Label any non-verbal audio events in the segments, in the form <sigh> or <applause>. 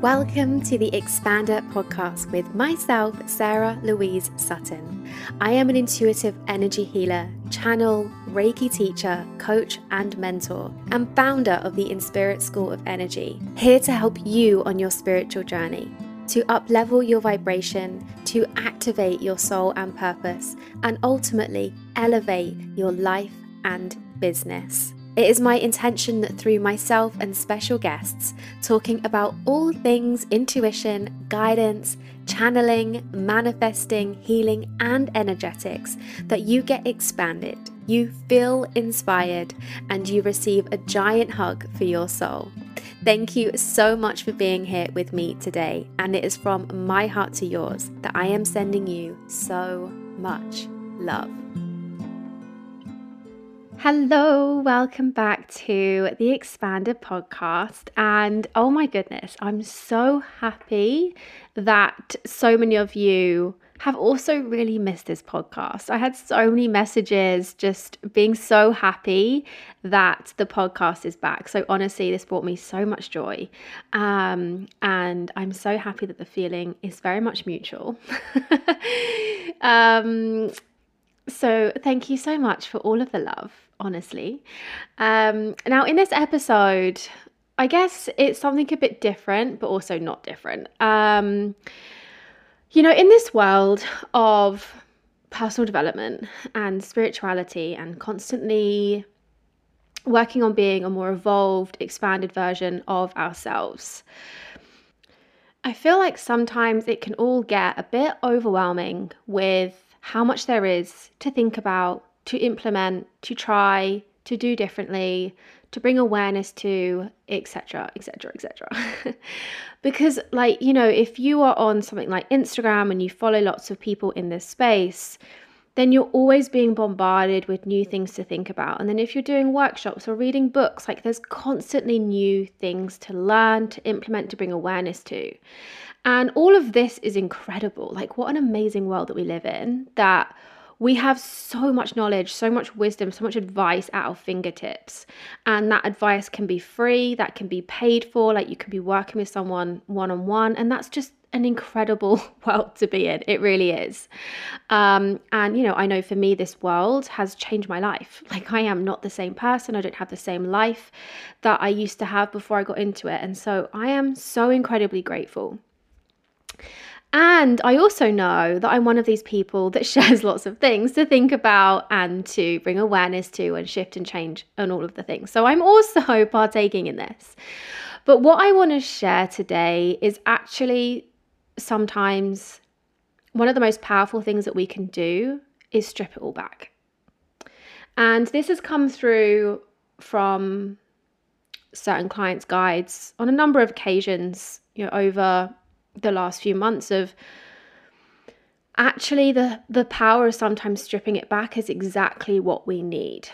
Welcome to the Expander podcast with myself, Sarah Louise Sutton. I am an intuitive energy healer, channel, Reiki teacher, coach, and mentor, and founder of the Inspirit School of Energy, here to help you on your spiritual journey, to uplevel your vibration, to activate your soul and purpose, and ultimately elevate your life and business. It is my intention that through myself and special guests, talking about all things intuition, guidance, channeling, manifesting, healing, and energetics, that you get expanded, you feel inspired, and you receive a giant hug for your soul. Thank you so much for being here with me today, and it is from my heart to yours that I am sending you so much love. Hello, welcome back to the Expanded podcast. And oh my goodness, I'm so happy that so many of you have also really missed this podcast. I had so many messages just being so happy that the podcast is back. So, honestly, this brought me so much joy. Um, and I'm so happy that the feeling is very much mutual. <laughs> um, so, thank you so much for all of the love honestly. Um, now, in this episode, I guess it's something a bit different, but also not different. Um, you know, in this world of personal development and spirituality and constantly working on being a more evolved, expanded version of ourselves, I feel like sometimes it can all get a bit overwhelming with how much there is to think about, to implement, to try, to do differently, to bring awareness to, etc., etc., etc. Because, like, you know, if you are on something like Instagram and you follow lots of people in this space, then you're always being bombarded with new things to think about. And then if you're doing workshops or reading books, like there's constantly new things to learn, to implement, to bring awareness to. And all of this is incredible. Like, what an amazing world that we live in that we have so much knowledge, so much wisdom, so much advice at our fingertips. And that advice can be free, that can be paid for, like you can be working with someone one on one. And that's just an incredible <laughs> world to be in. It really is. Um, and, you know, I know for me, this world has changed my life. <laughs> Like, I am not the same person. I don't have the same life that I used to have before I got into it. And so I am so incredibly grateful. And I also know that I'm one of these people that <laughs> shares lots of things to think about and to bring awareness to and shift and change and all of the things. So I'm also <laughs> partaking in this. But what I want to share today is actually sometimes one of the most powerful things that we can do is strip it all back. And this has come through from certain clients' guides on a number of occasions, you know, over the last few months of actually the the power of sometimes stripping it back is exactly what we need.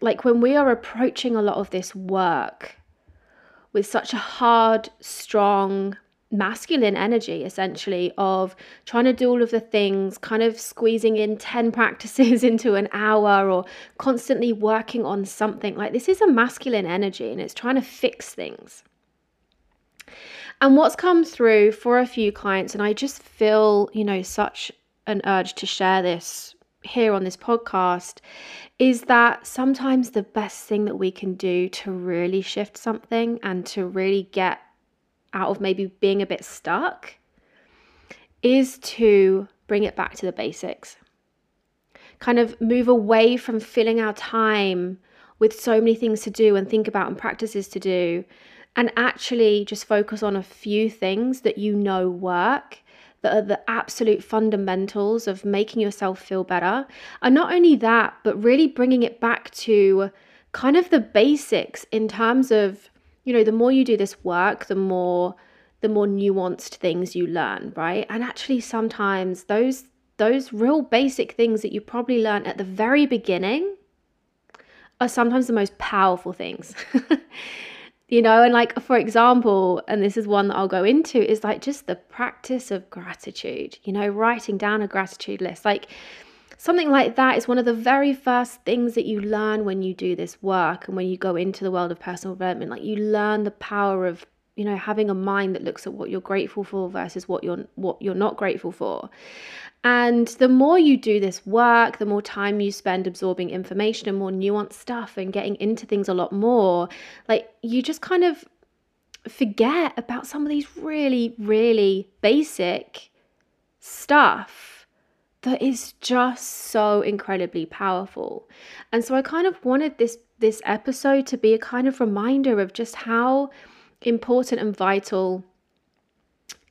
Like when we are approaching a lot of this work with such a hard strong masculine energy essentially of trying to do all of the things kind of squeezing in 10 <laughs> practices into an hour or constantly working on something. Like this is a masculine energy and it's trying to fix things and what's come through for a few clients, and I just feel, you know, such an urge to share this here on this podcast, is that sometimes the best thing that we can do to really shift something and to really get out of maybe being a bit stuck is to bring it back to the basics. Kind of move away from filling our time with so many things to do and think about and practices to do and actually just focus on a few things that you know work that are the absolute fundamentals of making yourself feel better. And not only that, but really bringing it back to kind of the basics in terms of, you know, the more you do this work, the more the more nuanced things you learn, right? And actually sometimes those those real basic things that you probably learn at the very beginning are sometimes the most powerful things. <laughs> you know and like for example and this is one that I'll go into is like just the practice of gratitude you know writing down a gratitude list. Like something like that is one of the very first things that you learn when you do this work and when you go into the world of personal development. Like you learn the power of you know having a mind that looks at what you're grateful for versus what you're what you're not grateful for. And the more you do this work the more time you spend absorbing information and more nuanced stuff and getting into things a lot more like you just kind of forget about some of these really really basic stuff that is just so incredibly powerful. And so i kind of wanted this this episode to be a kind of reminder of just how important and vital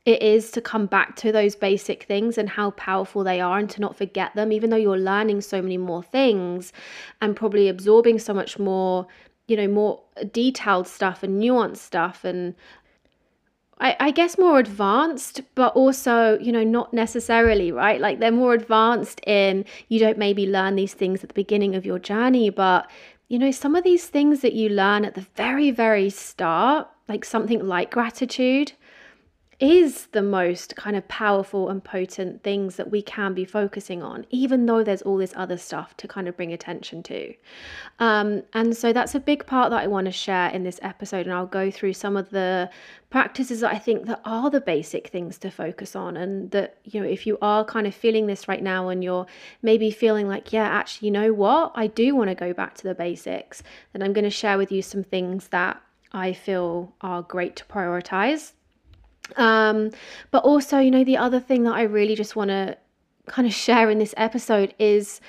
it is to come back to those basic things and how powerful they are and to not forget them, even though you're learning so many more things and probably absorbing so much more, you know, more detailed stuff and nuanced stuff and I, I guess more advanced, but also, you know, not necessarily, right? Like they're more advanced in you don't maybe learn these things at the beginning of your journey, but you know, some of these things that you learn at the very, very start, like something like gratitude, is the most kind of powerful and potent things that we can be focusing on, even though there's all this other stuff to kind of bring attention to. Um, and so that's a big part that I want to share in this episode. And I'll go through some of the practices that I think that are the basic things to focus on. And that, you know, if you are kind of feeling this right now and you're maybe feeling like, yeah, actually, you know what? I do want to go back to the basics, then I'm going to share with you some things that I feel are great to prioritize um, but also, you know, the other thing that I really just want to kind of share in this episode is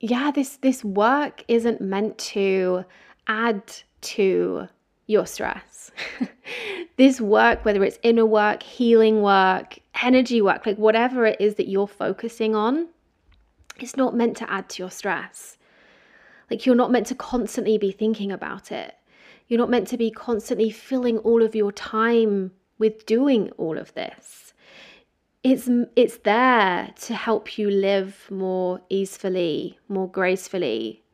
yeah, this this work isn't meant to add to your stress. <laughs> this work, whether it's inner work, healing work, energy work, like whatever it is that you're focusing on, it's not meant to add to your stress. Like you're not meant to constantly be thinking about it. You're not meant to be constantly filling all of your time with doing all of this. It's, it's there to help you live more easily, more gracefully,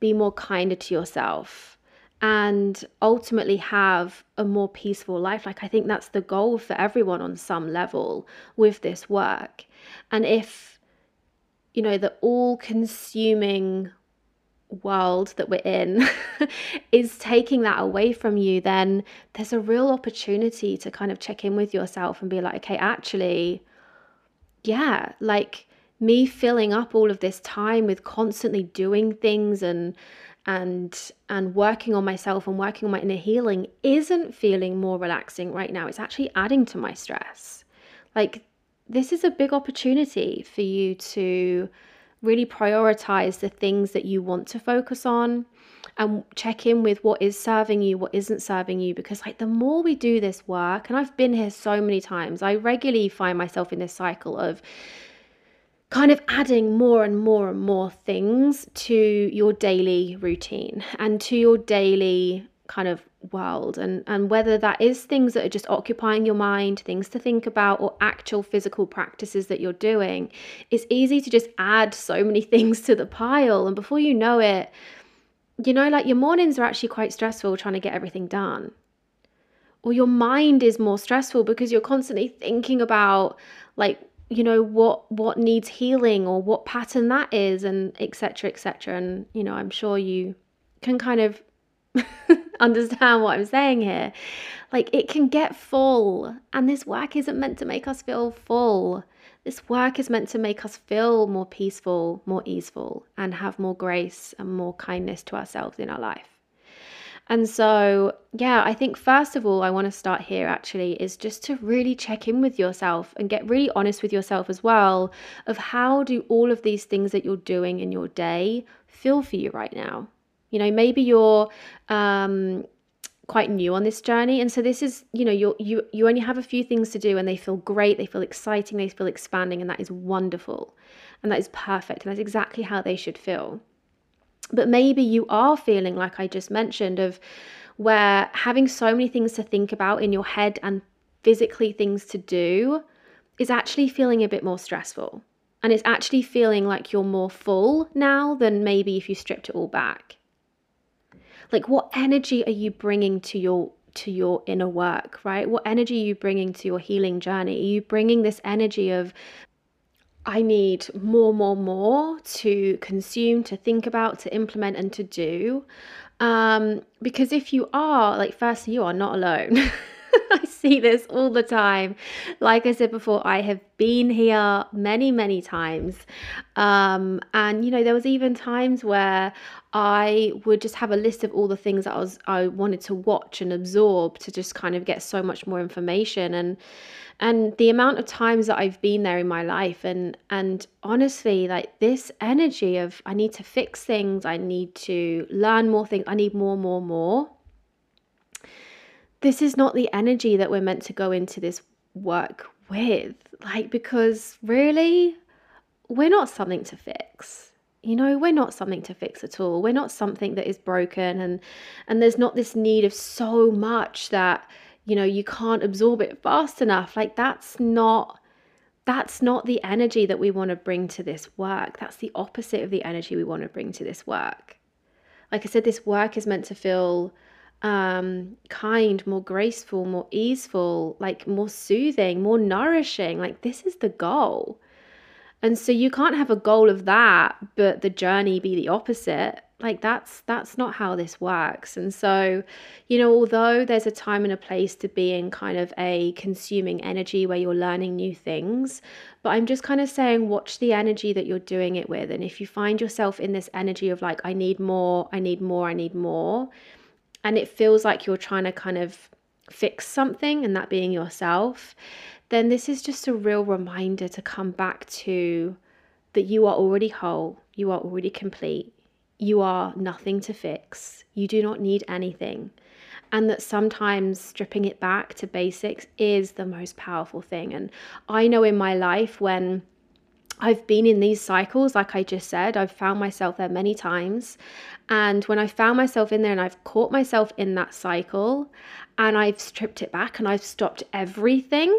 be more kinder to yourself, and ultimately have a more peaceful life. Like, I think that's the goal for everyone on some level with this work. And if, you know, the all consuming world that we're in <laughs> is taking that away from you, then there's a real opportunity to kind of check in with yourself and be like, okay, actually, yeah, like me filling up all of this time with constantly doing things and and and working on myself and working on my inner healing isn't feeling more relaxing right now. It's actually adding to my stress. Like this is a big opportunity for you to really prioritize the things that you want to focus on and check in with what is serving you, what isn't serving you. Because, like, the more we do this work, and I've been here so many times, I regularly find myself in this cycle of kind of adding more and more and more things to your daily routine and to your daily kind of world and and whether that is things that are just occupying your mind things to think about or actual physical practices that you're doing it's easy to just add so many <laughs> things to the pile. And before you know it you know like your mornings are actually quite stressful trying to get everything done. Or your mind is more stressful because you're constantly thinking about like you know what what needs healing or what pattern that is and etc etc and you know i'm sure you can kind of <laughs> understand what I'm saying here. Like it can get full, and this work isn't meant to make us feel full. This work is meant to make us feel more peaceful, more easeful, and have more grace and more kindness to ourselves in our life. And so, yeah, I think first of all, I want to start here actually is just to really check in with yourself and get really honest with yourself as well of how do all of these things that you're doing in your day feel for you right now? You know, maybe you're um, quite new on this journey, and so this is, you know, you you you only have a few things to do, and they feel great, they feel exciting, they feel expanding, and that is wonderful, and that is perfect, and that's exactly how they should feel. But maybe you are feeling like I just mentioned of where having so many things to think about in your head and physically things to do is actually feeling a bit more stressful. And it's actually feeling like you're more full now than maybe if you stripped it all back like what energy are you bringing to your to your inner work right what energy are you bringing to your healing journey are you bringing this energy of I need more, more, more to consume, to think about, to implement, and to do. Um, because if you are, like, firstly, you are not alone. <laughs> <laughs> I see this all the time. Like I said before, I have been here many, many times. Um, and you know, there was even times where I would just have a list of all the things that I was I wanted to watch and absorb to just kind of get so much more information and and the amount of times that I've been there in my life and and honestly like this energy of I need to fix things, I need to learn more things, I need more more more this is not the energy that we're meant to go into this work with. Like, because really, we're not something to fix. You know, we're not something to fix at all. We're not something that is broken and and there's not this need of so much that, you know, you can't absorb it fast enough. Like that's not that's not the energy that we want to bring to this work. That's the opposite of the energy we want to bring to this work. Like I said, this work is meant to feel um, kind, more graceful, more easeful, like more soothing, more nourishing. Like, this is the goal. And so you can't have a goal of that, but the journey be the opposite. Like that's that's not how this works. And so, you know, although there's a time and a place to be in kind of a consuming energy where you're learning new things, but I'm just kind of saying watch the energy that you're doing it with. And if you find yourself in this energy of like I need more, I need more, I need more, and it feels like you're trying to kind of fix something and that being yourself, then this is just a real reminder to come back to that you are already whole, you are already complete, you are nothing to fix, you do not need anything. And that sometimes stripping it back to basics is the most powerful thing. And I know in my life when I've been in these cycles, like I just said, I've found myself there many times. And when I found myself in there and I've caught myself in that cycle and I've stripped it back and I've stopped everything,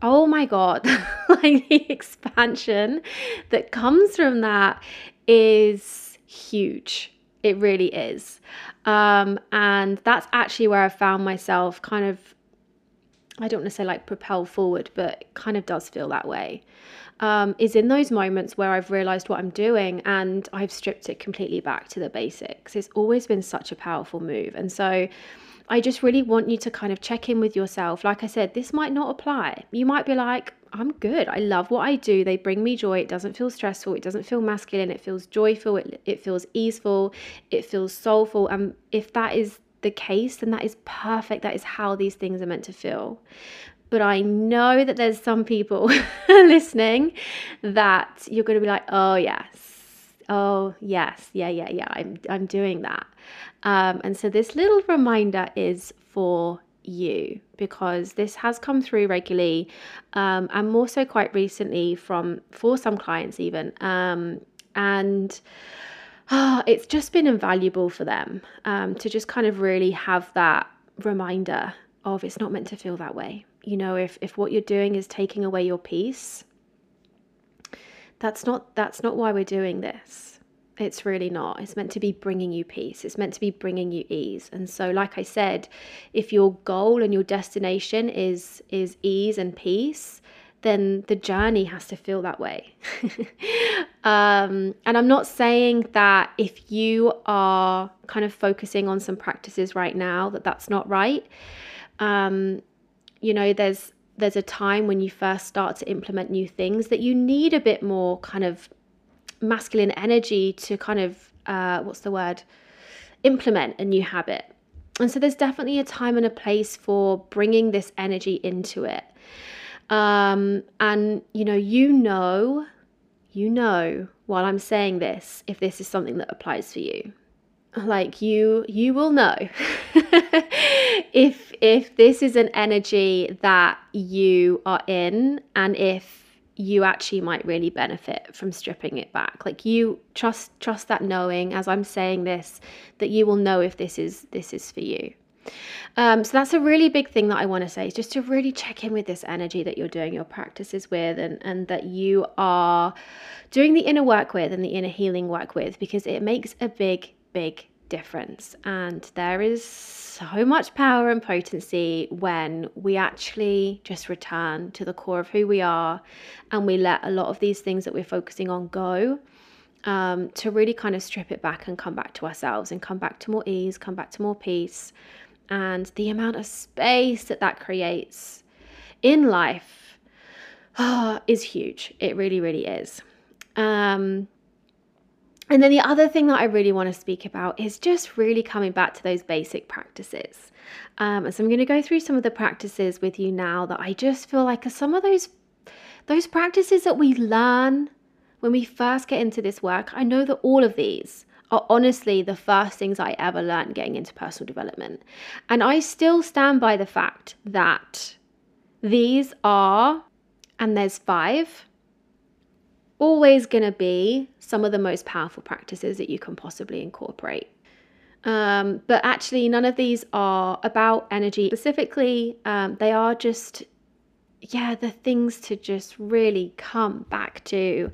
oh my God, <laughs> like the expansion that comes from that is huge. It really is. Um, and that's actually where I found myself kind of, I don't want to say like propel forward, but it kind of does feel that way um, is in those moments where I've realized what I'm doing and I've stripped it completely back to the basics. It's always been such a powerful move. And so I just really want you to kind of check in with yourself. Like I said, this might not apply. You might be like, I'm good. I love what I do. They bring me joy. It doesn't feel stressful. It doesn't feel masculine. It feels joyful. It, it feels easeful. It feels soulful. And if that is the case, then that is perfect. That is how these things are meant to feel but I know that there's some people <laughs> listening that you're going to be like, oh, yes, oh, yes, yeah, yeah, yeah, I'm, I'm doing that. Um, and so this little reminder is for you because this has come through regularly um, and more so quite recently from for some clients even um, and oh, it's just been invaluable for them um, to just kind of really have that reminder of it's not meant to feel that way you know if if what you're doing is taking away your peace that's not that's not why we're doing this. It's really not. It's meant to be bringing you peace. It's meant to be bringing you ease. And so like i said if your goal and your destination is is ease and peace then the journey has to feel that way. <laughs> Um, and i'm not saying that if you are kind of focusing on some practices right now that that's not right. Um, you know there's there's a time when you first start to implement new things that you need a bit more kind of masculine energy to kind of uh, what's the word? Implement a new habit. And so there's definitely a time and a place for bringing this energy into it. Um, and you know you know you know while i'm saying this if this is something that applies for you. Like you you will know <laughs> if if this is an energy that you are in and if you actually might really benefit from stripping it back. Like you trust trust that knowing as i'm saying this that you will know if this is this is for you. Um, so that's a really big thing that I want to say is just to really check in with this energy that you're doing your practices with and, and that you are doing the inner work with and the inner healing work with because it makes a big big difference. And there is so much power and potency when we actually just return to the core of who we are and we let a lot of these things that we're focusing on go. Um, to really kind of strip it back and come back to ourselves and come back to more ease, come back to more peace, and the amount of space that that creates in life oh, is huge. It really, really is. Um, and then the other thing that I really want to speak about is just really coming back to those basic practices. Um, so I'm going to go through some of the practices with you now that I just feel like are some of those those practices that we learn when we first get into this work. I know that all of these are honestly the first things I ever learned getting into personal development. And I still stand by the fact that these are, and there's five, always going to be some of the most powerful practices that you can possibly incorporate. Um, but actually, none of these are about energy specifically. Um, they are just, yeah, the things to just really come back to.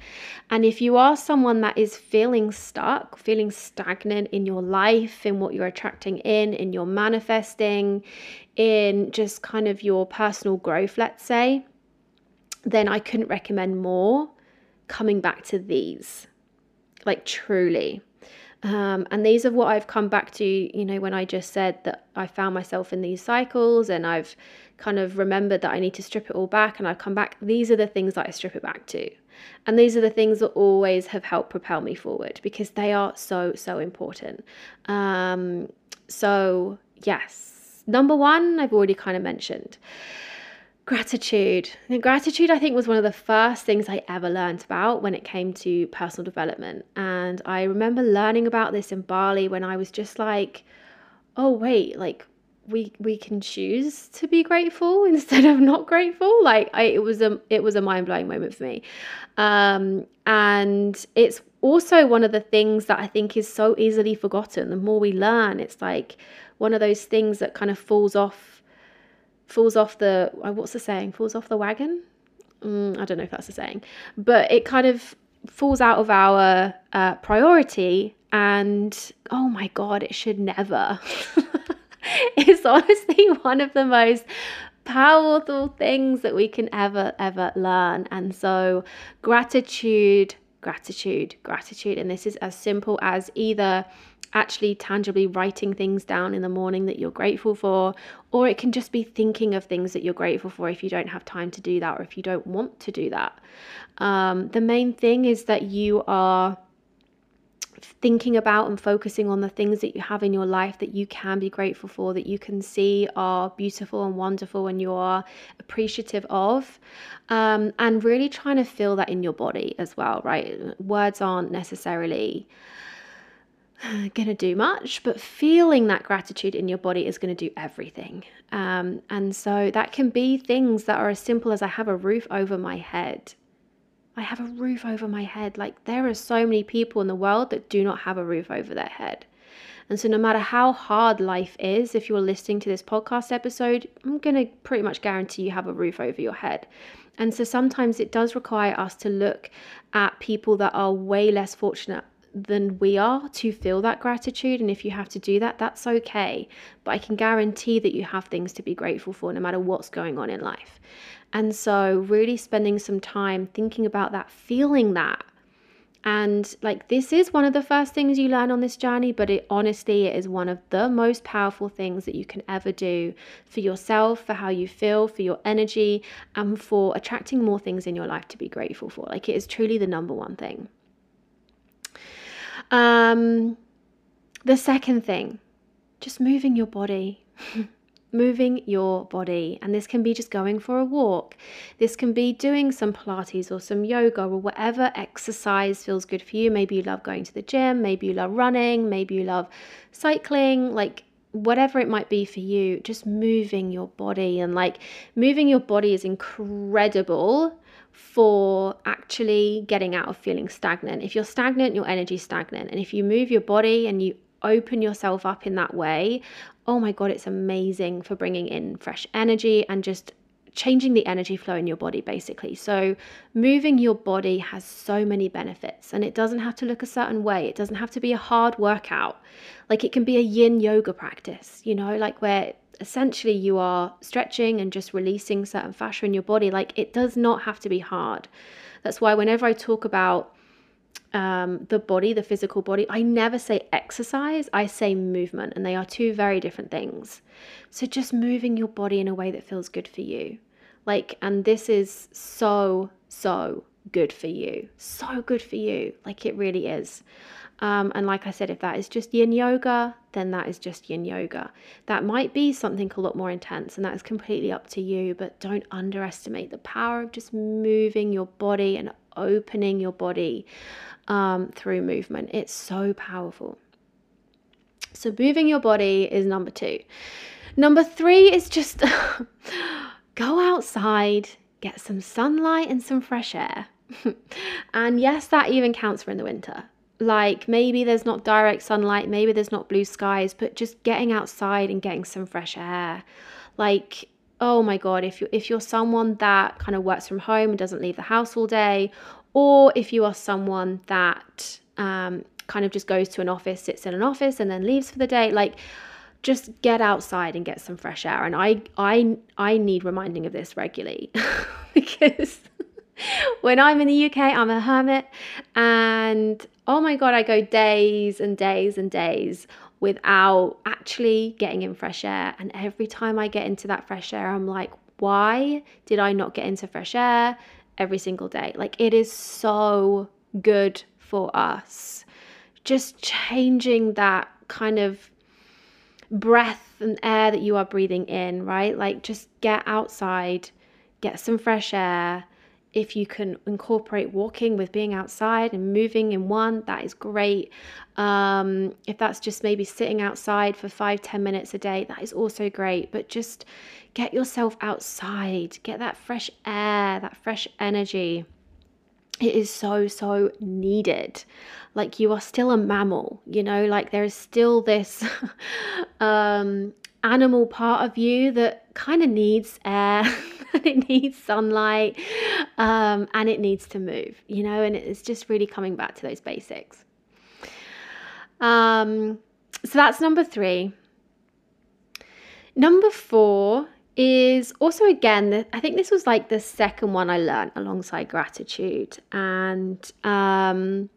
And if you are someone that is feeling stuck, feeling stagnant in your life, in what you're attracting in, in your manifesting, in just kind of your personal growth, let's say, then I couldn't recommend more coming back to these, like truly. Um, and these are what I've come back to, you know, when I just said that I found myself in these cycles and I've kind of remembered that I need to strip it all back and I've come back. These are the things that I strip it back to. And these are the things that always have helped propel me forward because they are so, so important. Um, so, yes, number one, I've already kind of mentioned gratitude. And gratitude, I think, was one of the first things I ever learned about when it came to personal development. And I remember learning about this in Bali when I was just like, oh, wait, like, we we can choose to be grateful <laughs> instead of not grateful like I, it was a it was a mind-blowing moment for me um, and it's also one of the things that i think is so easily forgotten the more we learn it's like one of those things that kind of falls off falls off the uh, what's the saying? Falls off the wagon? Mm, i don't know if that's the saying. But it kind of falls out of our uh, priority and oh my god it should never. <laughs> It's honestly <laughs> one of the most powerful things that we can ever ever learn. And so gratitude gratitude gratitude. And this is as simple as either actually tangibly writing things down in the morning that you're grateful for, or it can just be thinking of things that you're grateful for if you don't have time to do that or if you don't want to do that. Um, the main thing is that you are thinking about and focusing on the things that you have in your life that you can be grateful for, that you can see are beautiful and wonderful and you are appreciative of, um, and really trying to feel that in your body as well, right? Words aren't necessarily <sighs> going to do much, but feeling that gratitude in your body is going to do everything. Um, and so that can be things that are as simple as I have a roof over my head. I have a roof over my head. Like there are so many people in the world that do not have a roof over their head. And so, no matter how hard life is, if you're listening to this podcast episode, I'm going to pretty much guarantee you have a roof over your head. And so, sometimes it does require us to look at people that are way less fortunate than we are to feel that gratitude. And if you have to do that, that's okay. But I can guarantee that you have things to be grateful for no matter what's going on in life. And so, really spending some time thinking about that, feeling that. And like, this is one of the first things you learn on this journey, but it honestly it is one of the most powerful things that you can ever do for yourself, for how you feel, for your energy, and for attracting more things in your life to be grateful for. Like, it is truly the number one thing. Um, the second thing, just moving your body. <laughs> moving your body. And this can be just going for a walk. This can be doing some Pilates or some yoga or whatever exercise feels good for you. Maybe you love going to the gym, maybe you love running, maybe you love cycling, like whatever it might be for you, just moving your body. And like moving your body is incredible for actually getting out of feeling stagnant. If you're stagnant, your energy's stagnant. And if you move your body and you open yourself up in that way, oh my God, it's amazing for bringing in fresh energy and just changing the energy flow in your body basically. So moving your body has so many benefits and it doesn't have to look a certain way. It doesn't have to be a hard workout. Like it can be a yin yoga practice, you know, like where essentially you are stretching and just releasing certain fascia in your body. Like it does not have to be hard. That's why whenever I talk about um, the body, the physical body, I never say exercise, I say movement, and they are two very different things. So just moving your body in a way that feels good for you. Like, and this is so, so good for you. So good for you. Like, it really is. Um, and like I said, if that is just yin yoga, then that is just yin yoga. That might be something a lot more intense, and that is completely up to you. But don't underestimate the power of just moving your body and opening your body um, through movement. It's so powerful. So, moving your body is number two. Number three is just <laughs> go outside, get some sunlight and some fresh air. <laughs> and yes, that even counts for in the winter like maybe there's not direct sunlight, maybe there's not blue skies, but just getting outside and getting some fresh air. Like, oh my god, if you if you're someone that kind of works from home and doesn't leave the house all day, or if you are someone that um, kind of just goes to an office, sits in an office, and then leaves for the day, like just get outside and get some fresh air. And I I I need reminding of this regularly <laughs> because <laughs> when I'm in the UK, I'm a hermit. And oh my God, I go days and days and days without actually getting in fresh air. And every time I get into that fresh air, I'm like, why did I not get into fresh air every single day? Like, it is so good for us. Just changing that kind of breath and air that you are breathing in, right? Like, just get outside, get some fresh air if you can incorporate walking with being outside and moving in one, that is great. Um, if that's just maybe sitting outside for five, ten minutes a day, that is also great. But just get yourself outside, get that fresh air, that fresh energy. It is so, so needed. Like you are still a mammal, you know, like there is still this <laughs> um, animal part of you that kind of needs air. <laughs> and it needs sunlight um, and it needs to move, you know, and it's just really coming back to those basics. Um, so that's number three. Number four is also again, I think this was like the second one I learned alongside gratitude. And um,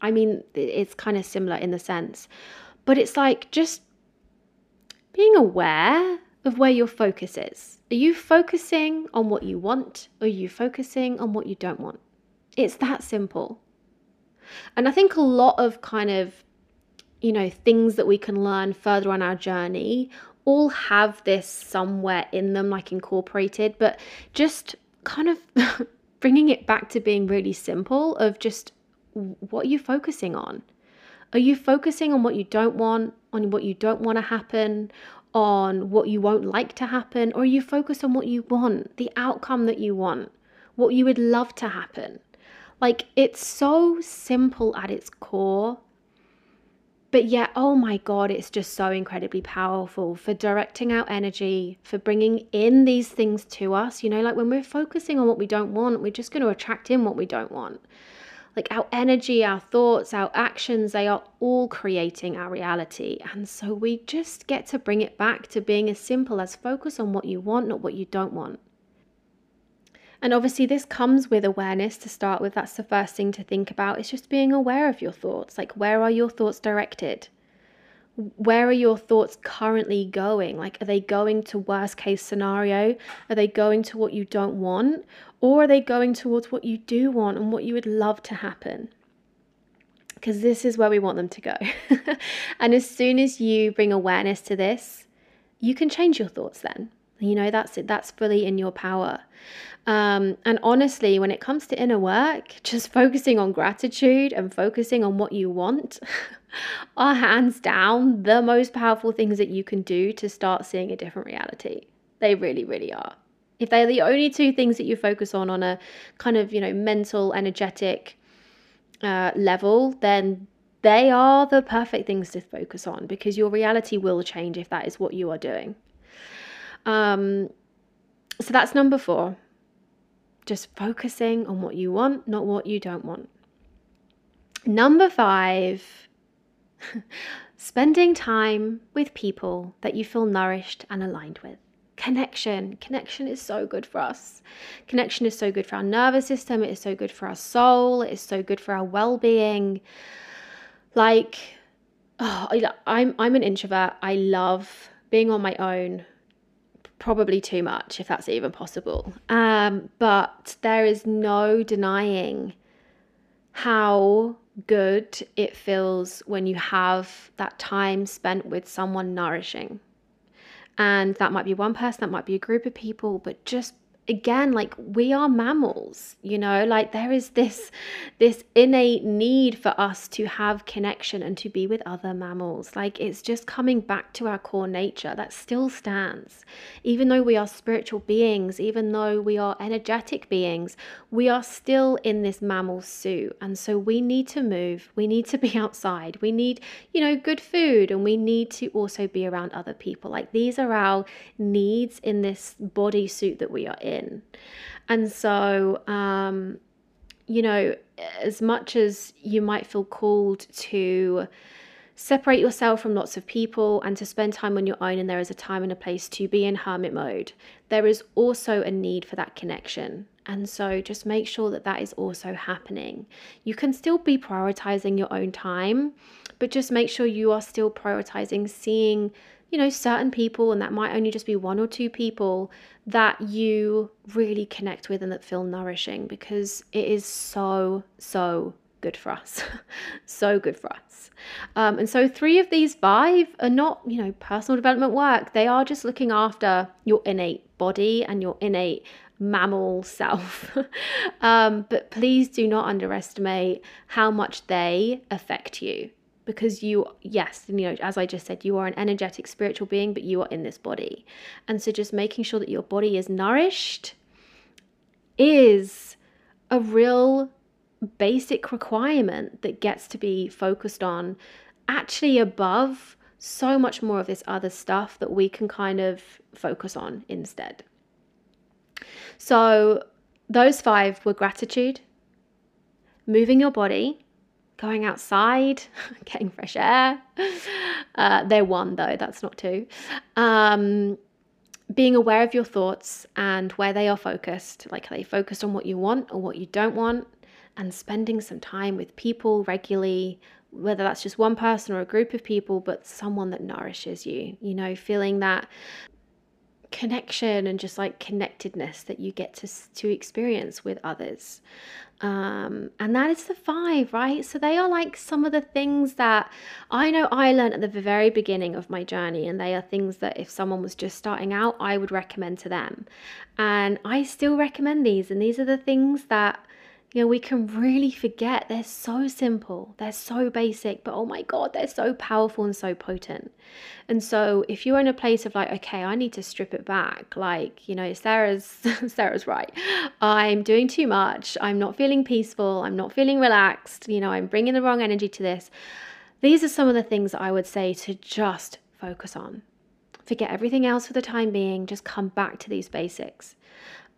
I mean, it's kind of similar in the sense, but it's like just being aware of where your focus is. Are you focusing on what you want or are you focusing on what you don't want? It's that simple. And I think a lot of kind of, you know, things that we can learn further on our journey all have this somewhere in them, like incorporated, but just kind of <laughs> bringing it back to being really simple of just what are you focusing on? Are you focusing on what you don't want, on what you don't want to happen, on what you won't like to happen, or you focus on what you want, the outcome that you want, what you would love to happen. Like it's so simple at its core, but yet, oh my God, it's just so incredibly powerful for directing our energy, for bringing in these things to us. You know, like when we're focusing on what we don't want, we're just going to attract in what we don't want. Like our energy, our thoughts, our actions, they are all creating our reality. And so we just get to bring it back to being as simple as focus on what you want, not what you don't want. And obviously, this comes with awareness to start with. That's the first thing to think about. It's just being aware of your thoughts. Like, where are your thoughts directed? where are your thoughts currently going? Like, are they going to worst case scenario? Are they going to what you don't want? Or are they going towards what you do want and what you would love to happen? Because this is where we want them to go. <laughs> and as soon as you bring awareness to this, you can change your thoughts then. You know, that's it, that's fully in your power. Um, and honestly, when it comes to inner work, just focusing on gratitude and focusing on what you want <laughs> are hands down the most powerful things that you can do to start seeing a different reality. They really, really are. If they're the only two things that you focus on on a kind of, you know, mental, energetic uh, level, then they are the perfect things to focus on because your reality will change if that is what you are doing. Um, So that's number four. Just focusing on what you want, not what you don't want. Number five, <laughs> spending time with people that you feel nourished and aligned with. Connection. Connection is so good for us. Connection is so good for our nervous system. It is so good for our soul. It is so good for our well being. Like, oh, I'm, I'm an introvert. I love being on my own probably too much if that's even possible. Um, but there is no denying how good it feels when you have that time spent with someone nourishing. And that might be one person, that might be a group of people, but just again like we are mammals you know? Like there is this this innate need for us to have connection and to be with other mammals. Like it's just coming back to our core nature that still stands. Even though we are spiritual beings even though we are energetic beings we are still in this mammal suit. And so we need to move. We need to be <laughs> outside. We need you know good food and we need to also be around other people. Like these are our needs in this body suit that we are in in. And so, um, you know, as much as you might feel called to separate yourself from lots of people and to spend time on your own, and there is a time and a place to be in hermit mode, there is also a need for that connection. And so just make sure that that is also happening. You can still be prioritizing your own time, but just make sure you are still prioritizing seeing you know, certain people, and that might only just be one or two people that you really connect with and that feel nourishing because it is so, so good for us. <laughs> so good for us. Um, and so, three of these five are not, you know, personal development work. They are just looking after your innate body and your innate mammal self. <laughs> um, but please do not underestimate how much they affect you because you yes you know as i just said you are an energetic spiritual being but you are in this body. And so just making sure that your body is nourished is a real basic requirement that gets to be focused on actually above so much more of this other stuff that we can kind of focus on instead. So those five were gratitude moving your body going outside, <laughs> getting fresh air. Uh, they're one though, that's not two. Um, being aware of your thoughts and where they are focused, like are they focused on what you want or what you don't want, and spending some time with people regularly, whether that's just one person or a group of people, but someone that nourishes you, you know, feeling that connection and just like connectedness that you get to to experience with others. Um, and that is the five right? So they are like some of the things that i know i learned at the very beginning of my journey and they are things that if someone was just starting out i would recommend to them. And i still recommend these and these are the things that you know, we can really forget. They're so simple, they're so basic, but oh my God, they're so powerful and so potent. And so if you're in a place of like, okay, I need to strip it back, like, you know, Sarah's <laughs> Sarah's right. I'm doing too much. I'm not feeling peaceful. I'm not feeling relaxed. You know, I'm bringing the wrong energy to this. These are some of the things I would say to just focus on. Forget everything else for the time being. Just come back to these basics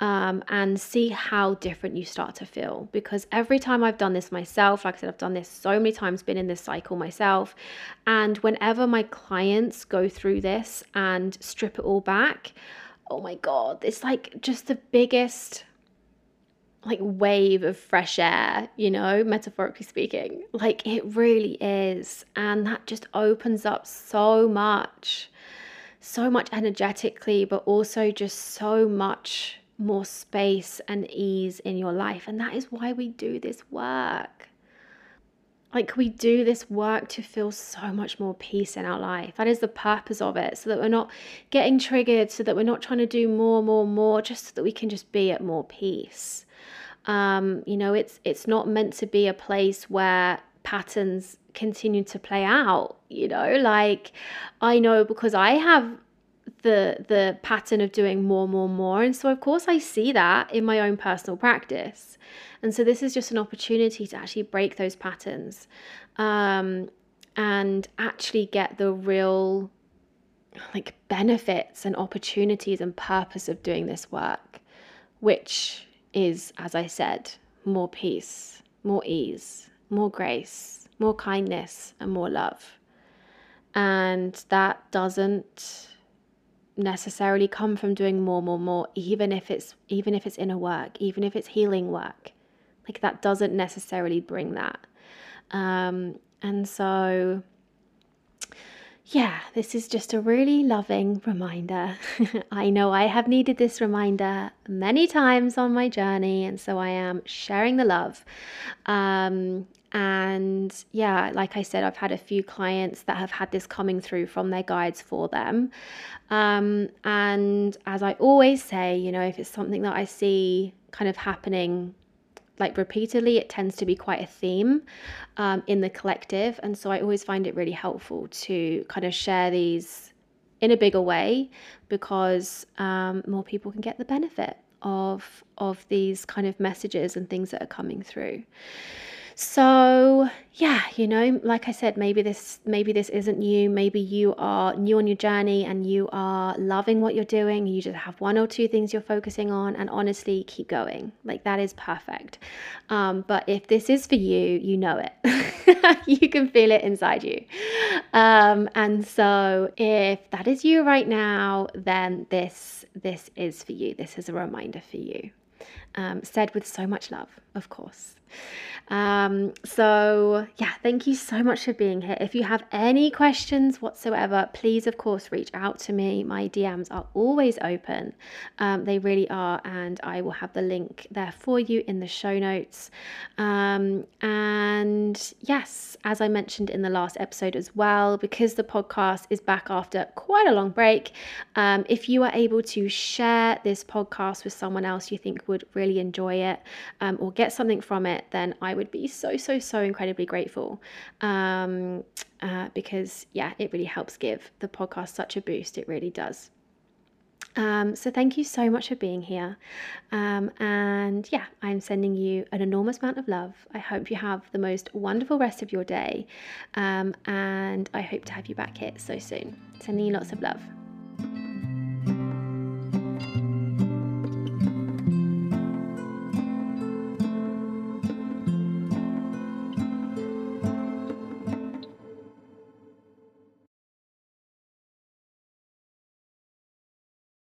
um, and see how different you start to feel. Because every time I've done this myself, like I said, I've done this so many times, been in this cycle myself. And whenever my clients go through this and strip it all back, oh my God, it's like just the biggest like wave of fresh air, you know, metaphorically speaking. Like it really is. And that just opens up so much, so much energetically, but also just so much more space and ease in your life. And that is why we do this work. Like, we do this work to feel so much more peace in our life. That is the purpose of it, so that we're not getting triggered, so that we're not trying to do more, more, more, just so that we can just be at more peace. Um, you know, it's it's not meant to be a place where patterns continue to play out. You know, like I know because I have the the pattern of doing more more more and so of course I see that in my own personal practice and so this is just an opportunity to actually break those patterns um, and actually get the real like benefits and opportunities and purpose of doing this work, which is, as I said, more peace, more ease, more grace, more kindness, and more love. And that doesn't necessarily come from doing more, more, more, even if it's even if it's inner work, even if it's healing work. Like that doesn't necessarily bring that. Um, and so yeah, this is just a really loving reminder. <laughs> I know I have needed this reminder many times on my journey, and so I am sharing the love. Um, and yeah, like I said, I've had a few clients that have had this coming through from their guides for them. Um, and as I always say, you know, if it's something that I see kind of happening like repeatedly, it tends to be quite a theme um, in the collective. And so I always find it really helpful to kind of share these in a bigger way because um, more people can get the benefit of of these kind of messages and things that are coming through. So, yeah, you know, like I said, maybe this maybe this isn't you. Maybe you are new on your journey and you are loving what you're doing. You just have one or two things you're focusing on, and honestly, keep going. Like that is perfect. Um, but if this is for you, you know it. <laughs> you can feel it inside you. Um, and so, if that is you right now, then this this is for you. This is a reminder for you. Um, said with so much love, of course. Um, so, yeah, thank you so much for being here. If you have any questions whatsoever, please, of course, reach out to me. My DMs are always open, um, they really are, and I will have the link there for you in the show notes. Um, and yes, as I mentioned in the last episode as well, because the podcast is back after quite a long break, um, if you are able to share this podcast with someone else you think would really enjoy it um, or get something from then I would be so, so, so incredibly grateful. Um, uh, because, yeah, it really helps give the podcast such a boost. It really does. Um, so thank you so much for being here. Um, and yeah, I'm sending you an enormous amount of love. I hope you have the most wonderful rest of your day. Um, and I hope to have you back here so soon. Sending you lots of love.